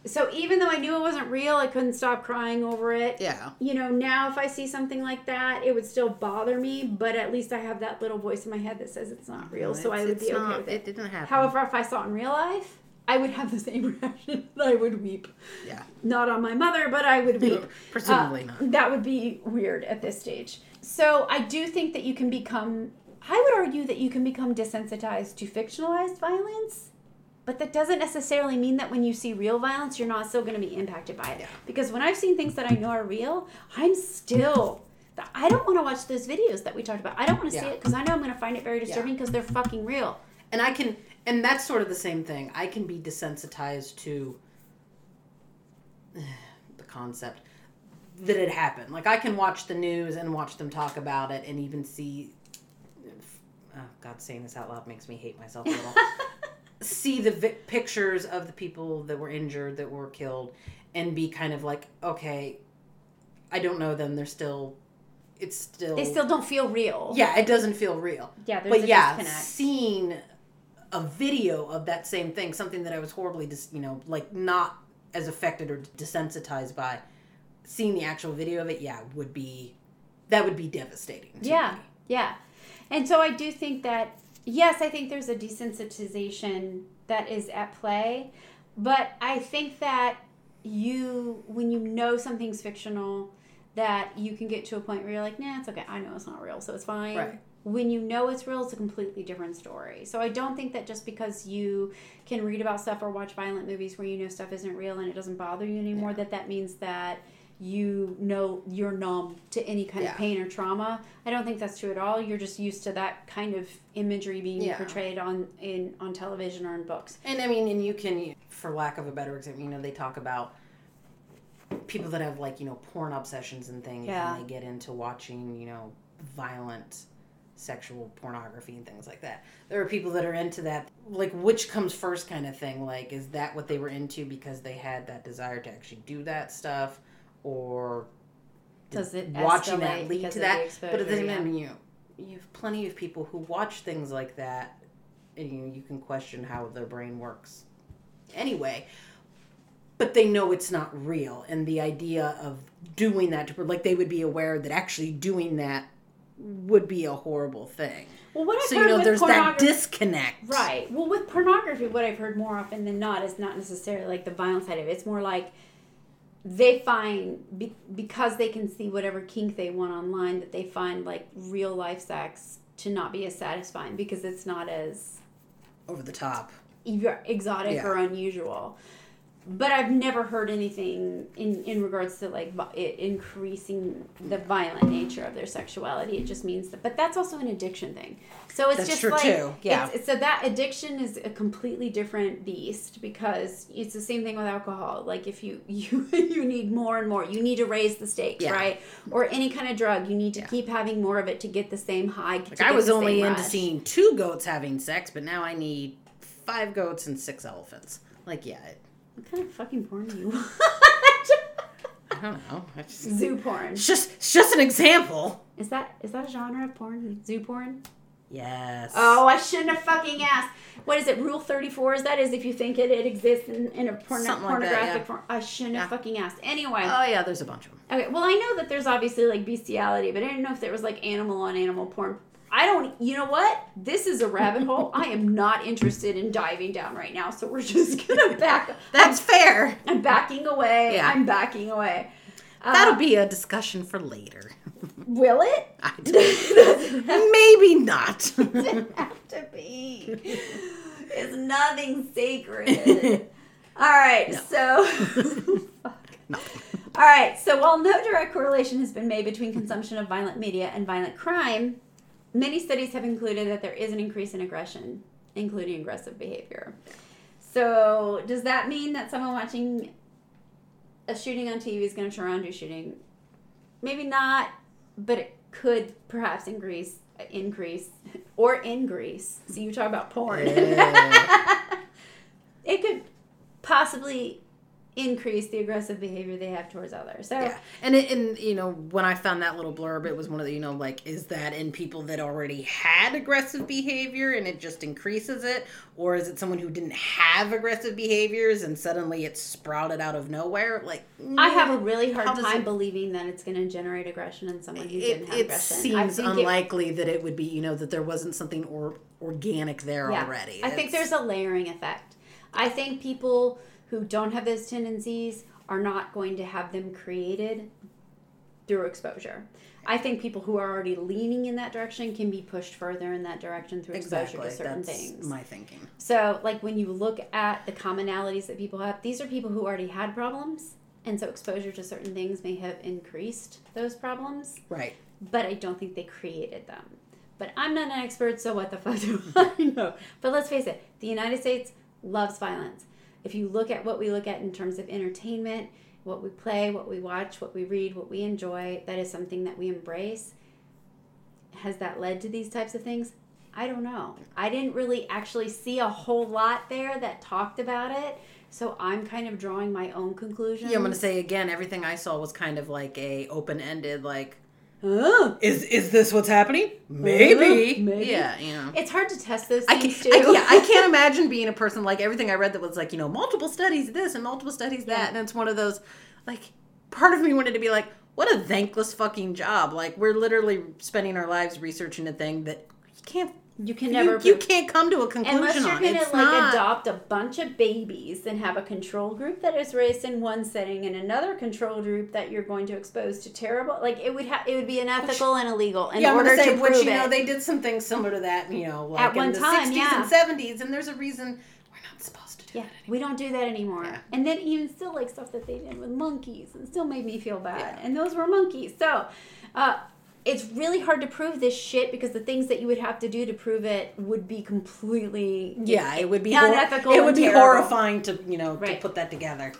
So even though I knew it wasn't real, I couldn't stop crying over it Yeah. you know, now if I see something like that, it would still bother me, but at least I have that little voice in my head that says it's not real, so I would be okay with It it. didn't happen. However, if I saw it in real life, I would have the same reaction. I would weep. yeah, Not on my mother, but I would weep. presumably Uh, not. That would be weird at this stage. So I do think that you can become, I would argue that you can become desensitized to fictionalized violence, but that doesn't necessarily mean that when you see real violence, you're not still going to be impacted by it. Yeah. Because when I've seen things that I know are real, I'm still. I don't want to watch those videos that we talked about. I don't want to see it because I know I'm going to find it very disturbing because they're fucking real. And I can, and that's sort of the same thing. I can be desensitized to eh, the concept that it happened. Like I can watch the news and watch them talk about it, and even see. Oh God, saying this out loud makes me hate myself a little. see the vi- pictures of the people that were injured, that were killed, and be kind of like, okay, I don't know them. They're still, it's still, They still don't feel real. yeah, it doesn't feel real. Yeah, there's but a yeah, disconnect. seeing a video of that same thing, something that I was horribly, dis- you know, like not as affected or desensitized by, seeing the actual video of it, yeah, would be that would be devastating. to Yeah, me. yeah. And so I do think that, yes, I think there's a desensitization that is at play, but I think that you, when you know something's fictional, that you can get to a point where you're like, nah, it's okay. I know it's not real, so it's fine. Right. When you know it's real, it's a completely different story. So I don't think that just because you can read about stuff or watch violent movies where you know stuff isn't real and it doesn't bother you anymore, that that means that you know you're numb to any kind Yeah. of pain or trauma. I don't think that's true at all. You're just used to that kind of imagery being Yeah. portrayed on in on television or in books. And I mean, and you can, for lack of a better example, you know, they talk about people that have like you know porn obsessions and things, Yeah. and they get into watching you know violent sexual pornography and things like that. There are people that are into that, like which comes first kind of thing. Like, is that what they were into because they had that desire to actually do that stuff, or Does it watching that escalate lead because to of the that? But at the exposure? same Yeah. time, you you have plenty of people who watch things like that, and you, you can question how their brain works. Anyway, but they know it's not real, and the idea of doing that to like they would be aware that actually doing that would be a horrible thing. Well, what I've So heard you know, with there's that pornography- disconnect. Right. Well, with pornography, what I've heard more often than not is not necessarily like the violent side of it. It's more like they find be, because they can see whatever kink they want online that they find like real life sex to not be as satisfying because it's not as Over the top. either exotic Yeah. or unusual. But I've never heard anything in, in regards to like it increasing the violent nature of their sexuality. It just means that, but that's also an addiction thing. So it's That's just true, like, too. Yeah. so that addiction is a completely different beast because it's the same thing with alcohol. Like if you you you need more and more, you need to raise the stakes, Yeah. right? Or any kind of drug, you need to Yeah. keep having more of it to get the same high. Like I was only into seeing two goats having sex, but now I need five goats and six elephants. Like, yeah, it, What kind of fucking porn do you watch? I don't know. I just, Zoo porn. it's just it's just an example. Is that is that a genre of porn? Zoo porn? Yes. Oh, I shouldn't have fucking asked. What is it? Rule thirty four? Is that is if you think it, it exists in, in a porn- Something like that, pornographic yeah. form? I shouldn't have fucking asked. Anyway, Oh yeah, there's a bunch of them. okay. Well, I know that there's obviously like bestiality, but I didn't know if there was like animal on animal porn. I don't. You know what? This is a rabbit hole. I am not interested in diving down right now. So we're just gonna back. That's fair. I'm backing away. Yeah. I'm backing away. Uh, That'll be a discussion for later. Will it? I don't- Maybe not. doesn't have to be. It's nothing sacred. All right, so. Fuck. Nothing. All right, so while no direct correlation has been made between consumption of violent media and violent crime, many studies have included that there is an increase in aggression, including aggressive behavior. So, does that mean that someone watching a shooting on TV is going to turn around and do shooting? Maybe not, but it could perhaps increase, increase, or increase. So you talk about porn. it could possibly increase the aggressive behavior they have towards others. So Yeah, and it, and you know when I found that little blurb, it was one of the you know like is that in people that already had aggressive behavior and it just increases it, or is it someone who didn't have aggressive behaviors and suddenly it sprouted out of nowhere? Like I have a really hard time it- believing that it's going to generate aggression in someone who it, didn't have it aggression. Seems think it- unlikely that it would be you know that there wasn't something or organic there Yeah. already. I think there's a layering effect. I think people who don't have those tendencies are not going to have them created through exposure. I think people who are already leaning in that direction can be pushed further in that direction through exposure exactly to certain that's things. my thinking. So, like when you look at the commonalities that people have, these are people who already had problems, and so exposure to certain things may have increased those problems. Right. But I don't think they created them. But I'm not an expert, so what the fuck do I know? But let's face it, the United States loves violence. If you look at what we look at in terms of entertainment, what we play, what we watch, what we read, what we enjoy, that is something that we embrace. Has that led to these types of things? I don't know. I didn't really actually see a whole lot there that talked about it. So I'm kind of drawing my own conclusions. Yeah, I'm gonna say again. Everything I saw was kind of like a open ended. Like, Huh? is is this what's happening? Maybe. Maybe. Yeah. You know. It's hard to test those I things can't, too. I, yeah, I can't imagine being a person like everything I read that was like, you know, multiple studies this and multiple studies that. Yeah. And it's one of those, like, part of me wanted to be like, what a thankless fucking job. Like, we're literally spending our lives researching a thing that you can't, You can you, never you prove- can't come to a conclusion Unless you're going to like not... adopt a bunch of babies and have a control group that is raised in one setting and another control group that you're going to expose to terrible like it would have it would be unethical and illegal in yeah, order say, to which prove you know, they did some things similar to that, you know, like At in one the time, 60s yeah. and 70s, and there's a reason we're not supposed to do yeah, that. we don't do that anymore. Yeah. And then even still like stuff that they did with monkeys and still made me feel bad. Yeah. And those were monkeys. So, uh it's really hard to prove this shit because the things that you would have to do to prove it would be completely Yeah, it would be hor- unethical. It would be terrible. horrifying to you know Right. to put that together.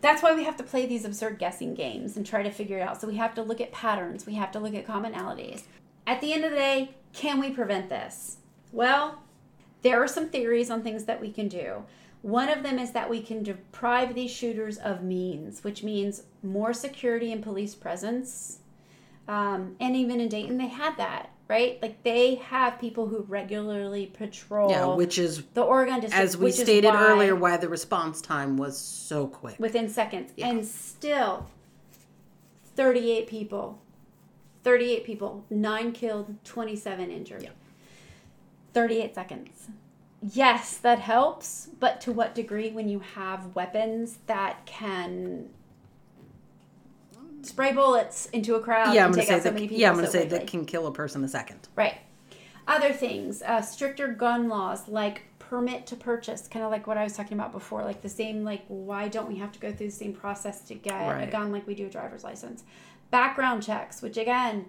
That's why we have to play these absurd guessing games and try to figure it out. So we have to look at patterns, we have to look at commonalities. At the end of the day, can we prevent this? Well, there are some theories on things that we can do. One of them is that we can deprive these shooters of means, which means more security and police presence. Um, and even in Dayton, they had that. right? Like they have people who regularly patrol Yeah, which is the Oregon district, as we stated why- earlier why the response time was so quick. within seconds, Yeah. and still, thirty-eight people, thirty-eight people, nine killed, twenty-seven injured. Yeah. Thirty-eight seconds. Yes, that helps, but to what degree when you have weapons that can spray bullets into a crowd yeah, I'm gonna say so that. many people Yeah, I'm gonna so say quickly? that can kill a person a second. Right. Other things, uh, stricter gun laws like permit to purchase, kind of like what I was talking about before, like the same, like why don't we have to go through the same process to get a gun like we do a driver's license? Background checks, which again,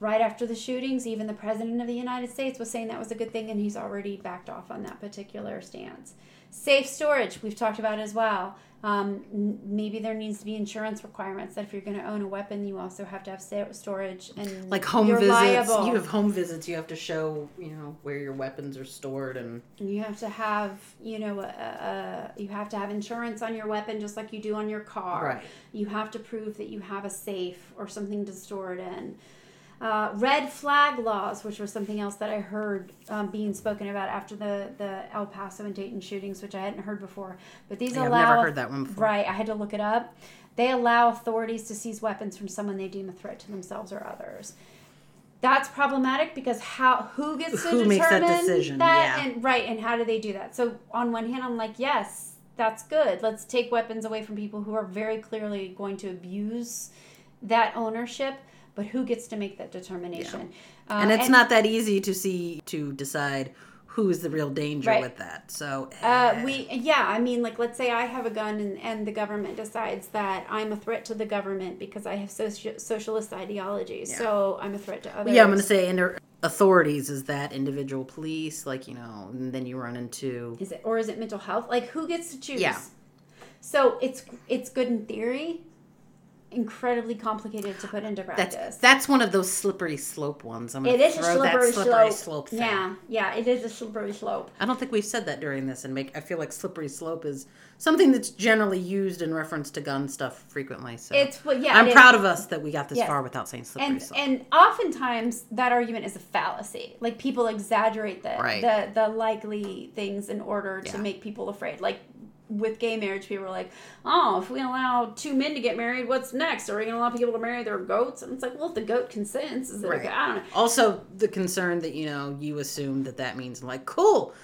right after the shootings, even the president of the United States was saying that was a good thing, and he's already backed off on that particular stance. Safe storage, we've talked about as well. Um, n- maybe there needs to be insurance requirements that if you're going to own a weapon, you also have to have sa- storage and Like home visits, liable. you have home visits. You have to show, you know, where your weapons are stored, and You have to have, you know, a, a, you have to have insurance on your weapon just like you do on your car. Right. You have to prove that you have a safe or something to store it in. Uh, red flag laws, which was something else that I heard um, being spoken about after the, the El Paso and Dayton shootings, which I hadn't heard before. But these Yeah, I've allow never heard that one before. Right, I had to look it up. They allow authorities to seize weapons from someone they deem a threat to themselves or others. That's problematic because how who gets to Who determine makes that decision, that yeah. and right and how do they do that? So on one hand, I'm like, yes, that's good. Let's take weapons away from people who are very clearly going to abuse that ownership. But who gets to make that determination? Uh, and it's not that easy to see to decide who is the real danger Right. with that. So Uh, eh, we yeah, I mean, like let's say I have a gun and, and the government decides that I'm a threat to the government because I have soci- socialist ideologies, Yeah. so I'm a threat to others. yeah, I'm going to say under authorities is that individual police, like you know, and then you run into Is it or is it mental health? Like who gets to choose? Yeah. So it's it's good in theory, incredibly complicated to put into practice. that's that's one of those slippery slope ones. I'm it to a slippery, that slippery slope. slope thing. yeah, yeah, it is a slippery slope. I don't think we've said that during this, and make I feel like slippery slope is something that's generally used in reference to gun stuff frequently. So It's what yeah. I'm it is. proud of us that we got this Yes. far without saying slippery and slope. and oftentimes that argument is a fallacy. Like people exaggerate the Right. the, the likely things in order to make people afraid. Like with gay marriage, people are like, "Oh, if we allow two men to get married, what's next? Are we going to allow people to marry their goats?" And it's like, well, if the goat consents, is it Right. I don't know. also, the concern that you know you assume that that means like cool.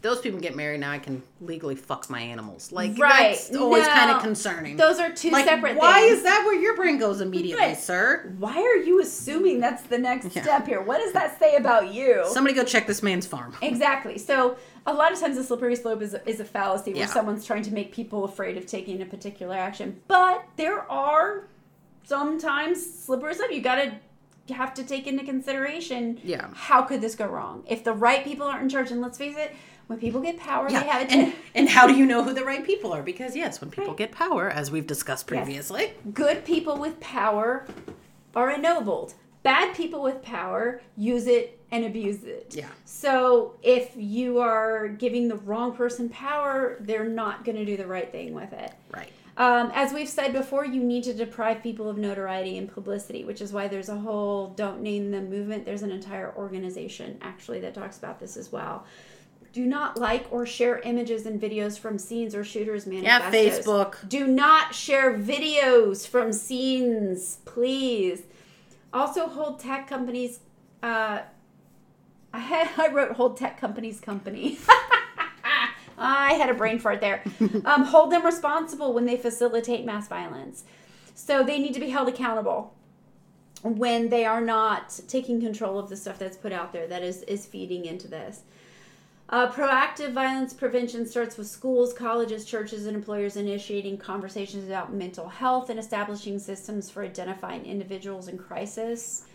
Those people get married now. I can legally fuck my animals. Like Right. that's always No. kind of concerning. Those are two like, separate why things. is that where your brain goes immediately, Right. sir? Why are you assuming that's the next Yeah. step here? What does that say about you? Somebody go check this man's farm. Exactly. So a lot of times the slippery slope is, is a fallacy where Yeah. someone's trying to make people afraid of taking a particular action. But there are sometimes slippery slope. You gotta you have to take into consideration Yeah. how could this go wrong? If the right people aren't in charge, and let's face it, when people get power, Yeah, they have it and and how do you know who the right people are? Because yes, when people Right. get power, as we've discussed Yes. previously, good people with power are ennobled. Bad people with power use it and abuse it. Yeah. So if you are giving the wrong person power, they're not going to do the right thing with it. right? Um, as we've said before, you need to deprive people of notoriety and publicity, which is why there's a whole don't name them movement. There's an entire organization actually that talks about this as well. Do not like or share images and videos from scenes or shooters manifestos. Yeah. Facebook. Do not share videos from scenes, please. Also, hold tech companies. Uh, I had I wrote hold tech companies company. I had a brain fart there. Um, hold them responsible when they facilitate mass violence. So they need to be held accountable when they are not taking control of the stuff that's put out there that is, is feeding into this. Uh, proactive violence prevention starts with schools, colleges, churches, and employers initiating conversations about mental health and establishing systems for identifying individuals in crisis.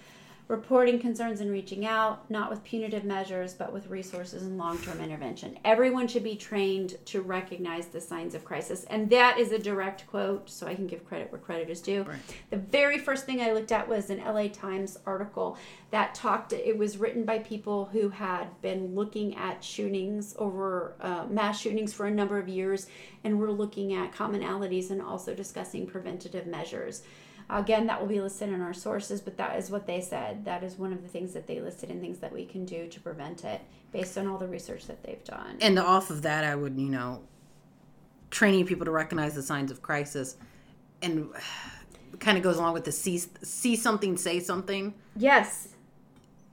Reporting concerns and reaching out, not with punitive measures, but with resources and long term intervention. Everyone should be trained to recognize the signs of crisis. And that is a direct quote, so I can give credit where credit is due. Right. The very first thing I looked at was an LA Times article that talked, it was written by people who had been looking at shootings over uh, mass shootings for a number of years and were looking at commonalities and also discussing preventative measures. Again, that will be listed in our sources, but that is what they said. That is one of the things that they listed and things that we can do to prevent it based on all the research that they've done. And off of that, I would, you know, training people to recognize the signs of crisis and kind of goes along with the see, see something, say something. Yes.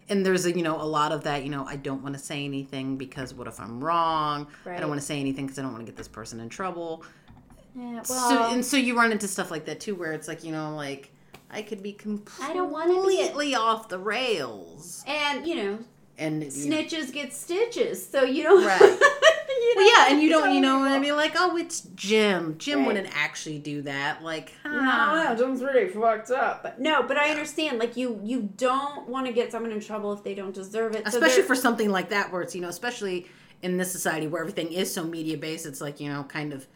And there's a, you know, a lot of that, you know, I don't want to say anything because what if I'm wrong? I don't want to say anything because I don't want to get this person in trouble. Yeah, so, and so you run into stuff like that too, where it's like, you know, like, I could be I don't wanna be- completely off the rails. and you know, And, you know, snitches get stitches. So you don't. Right. you Well, know, yeah, and you don't, you know, tell and people. be like, oh, it's Jim. Jim Right. wouldn't actually do that. Like, No, ah. no, Jim's really fucked up. But no, but I understand. Like you, you don't want to get someone in trouble if they don't deserve it. So especially there- for something like that, where it's, you know, especially in this society where everything is so media based, it's like, you know, kind of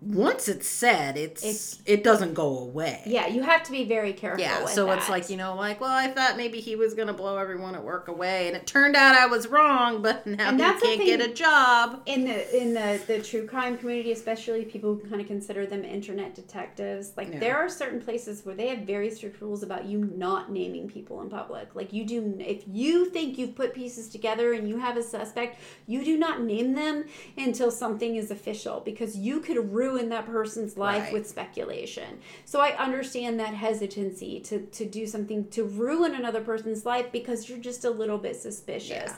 once it's said, it's, It's- it doesn't go away. yeah, you have to be very careful. Yeah, so it's like, you know, like, well, I thought maybe he was going to blow everyone at work away, and it turned out I was wrong, but now And he can't get a job. in the in the the true crime community especially people who kind of consider them internet detectives like Yeah. there are certain places where they have very strict rules about you not naming people in public like you do if you think you've put pieces together and you have a suspect you do not name them until something is official because you could ruin that person's life Right. with speculation so i understand that hesitancy to to do something to ruin another person's life because you're just a little bit suspicious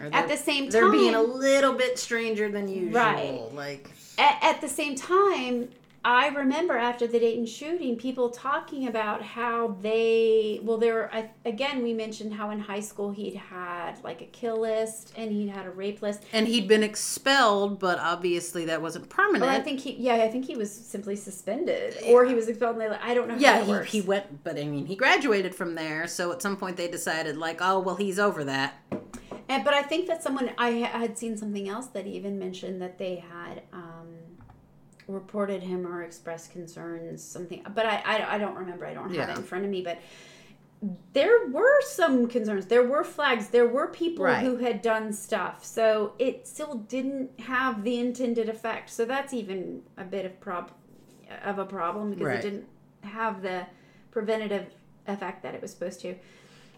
Or at the same time They're being a little bit stranger than usual. Right. Like, at, at the same time, I remember after the Dayton shooting, people talking about how they, well, there, I, again, we mentioned how in high school he'd had like a kill list and he'd had a rape list. and he'd been expelled, but obviously that wasn't permanent. Well, I think he, yeah, I think he was simply suspended or he was expelled. And they, I don't know how yeah, he, he went, but I mean, he graduated from there. So at some point they decided, like, oh, well, he's over that. And, but I think that someone I had seen something else that even mentioned that they had um, reported him or expressed concerns something. But I, I, I don't remember. I don't have Yeah. it in front of me. But there were some concerns. There were flags. There were people Right. who had done stuff. So it still didn't have the intended effect. So that's even a bit of prob of a problem because Right. it didn't have the preventative effect that it was supposed to.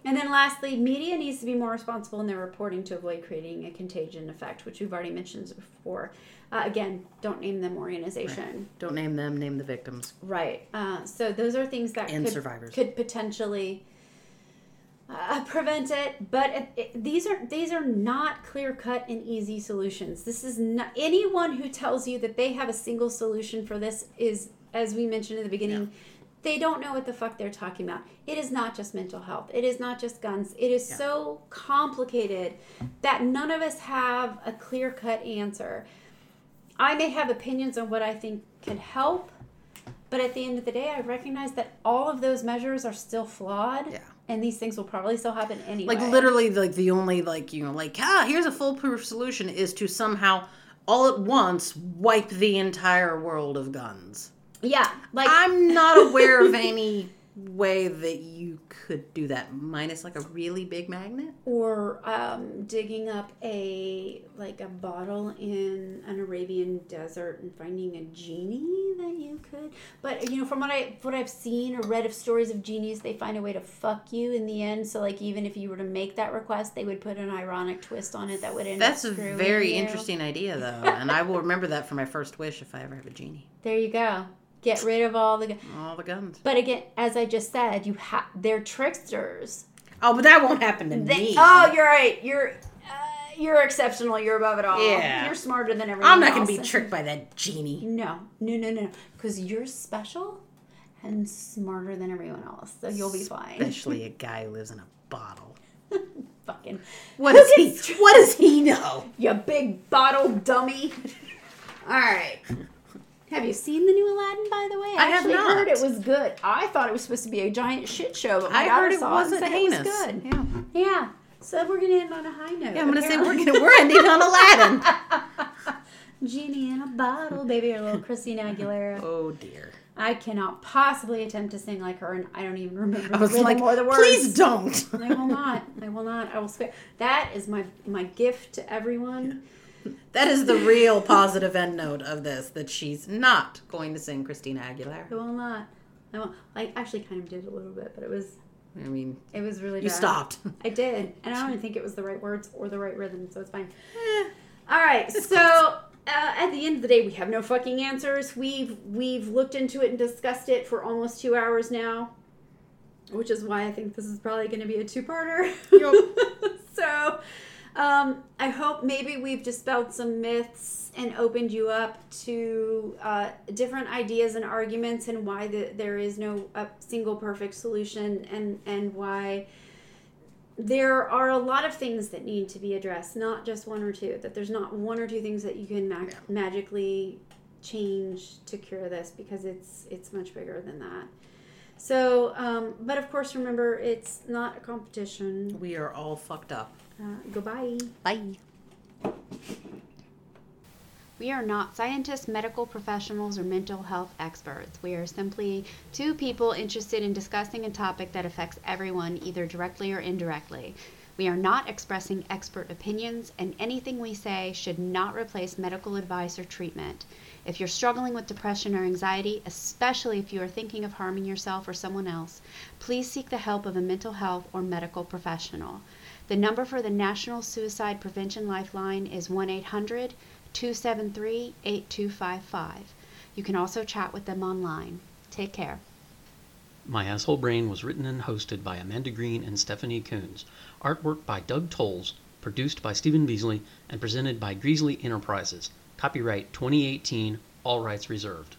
And then lastly, media needs to be more responsible in their reporting to avoid creating a contagion effect, which we've already mentioned before. Uh, again, don't name them organization. Don't name them, name the victims. Right. Uh, so those are things that And could, survivors. could potentially uh, prevent it. But it, it, these are these are not clear cut and easy solutions. This is not anyone who tells you that they have a single solution for this is, as we mentioned in the beginning. They don't know what the fuck they're talking about. It is not just mental health. It is not just guns. It is Yeah. so complicated that none of us have a clear cut answer. I may have opinions on what I think can help, but at the end of the day, I recognize that all of those measures are still flawed. Yeah. And these things will probably still happen anyway. Like literally, like the only like you know, like ah, here's a foolproof solution is to somehow all at once wipe the entire world of guns. Yeah. Like I'm not aware of any way that you could do that, minus like a really big magnet. or um, digging up a like a bottle in an Arabian desert and finding a genie that you could. But you know, from what I what I've seen or read of stories of genies, they find a way to fuck you in the end. So like even if you were to make that request, they would put an ironic twist on it that would end That's a very you. interesting idea, though, and I will remember that for my first wish if I ever have a genie. There you go. Get rid of all the. gu- All the guns. But again, as I just said, you have they're tricksters. Oh, but that won't happen to They, me. oh, you're right. You're uh, you're exceptional. You're above it all. Yeah. You're smarter than everyone. Else. I'm not gonna be tricked by that genie. No, no, no, no. Because you're special and smarter than everyone else. So you'll be fine. Especially a guy who lives in a bottle. Fucking. What does he? gets What does he know? You big bottle dummy. All right. Have you seen the new Aladdin, by the way? I have actually not. heard it was good. I thought it was supposed to be a giant shit show, but my I heard it saw wasn't it and said heinous. it was good. Yeah. Yeah. So we're gonna end on a high note. Yeah, I'm gonna say we're gonna, we're ending on Aladdin. genie in a bottle, baby, or little Christina Aguilera. Oh dear. I cannot possibly attempt to sing like her, and I don't even remember I was like, the words. please don't. I will not. I will not. I will spare. That is my my gift to everyone. That is the real positive end note of this. That she's not going to sing Christina Aguilera. I will not. I, won't- I actually kind of did a little bit, but it was I mean, it was really you bad. stopped. I did, and I don't even think it was the right words or the right rhythm, so it's fine. Eh, All right, so uh, at the end of the day, we have no fucking answers. We've we've looked into it and discussed it for almost two hours now, which is why I think this is probably going to be a two-parter. so, um, I hope maybe we've dispelled some myths and opened you up to uh, different ideas and arguments and why the, there is no uh, single perfect solution and and why there are a lot of things that need to be addressed, not just one or two. That there's not one or two things that you can mag- magically change to cure this because it's it's much bigger than that. So, um, but of course, remember it's not a competition. we are all fucked up. Uh, goodbye. Bye. We are not scientists, medical professionals, or mental health experts. We are simply two people interested in discussing a topic that affects everyone, either directly or indirectly. We are not expressing expert opinions, and anything we say should not replace medical advice or treatment. If you're struggling with depression or anxiety, especially if you are thinking of harming yourself or someone else, please seek the help of a mental health or medical professional. The number for the National Suicide Prevention Lifeline is 1 800 273 8255. You can also chat with them online. Take care. My Asshole Brain was written and hosted by Amanda Green and Stephanie Coons. Artwork by Doug Tolles, produced by Stephen Beasley, and presented by Greasley Enterprises. Copyright 2018, all rights reserved.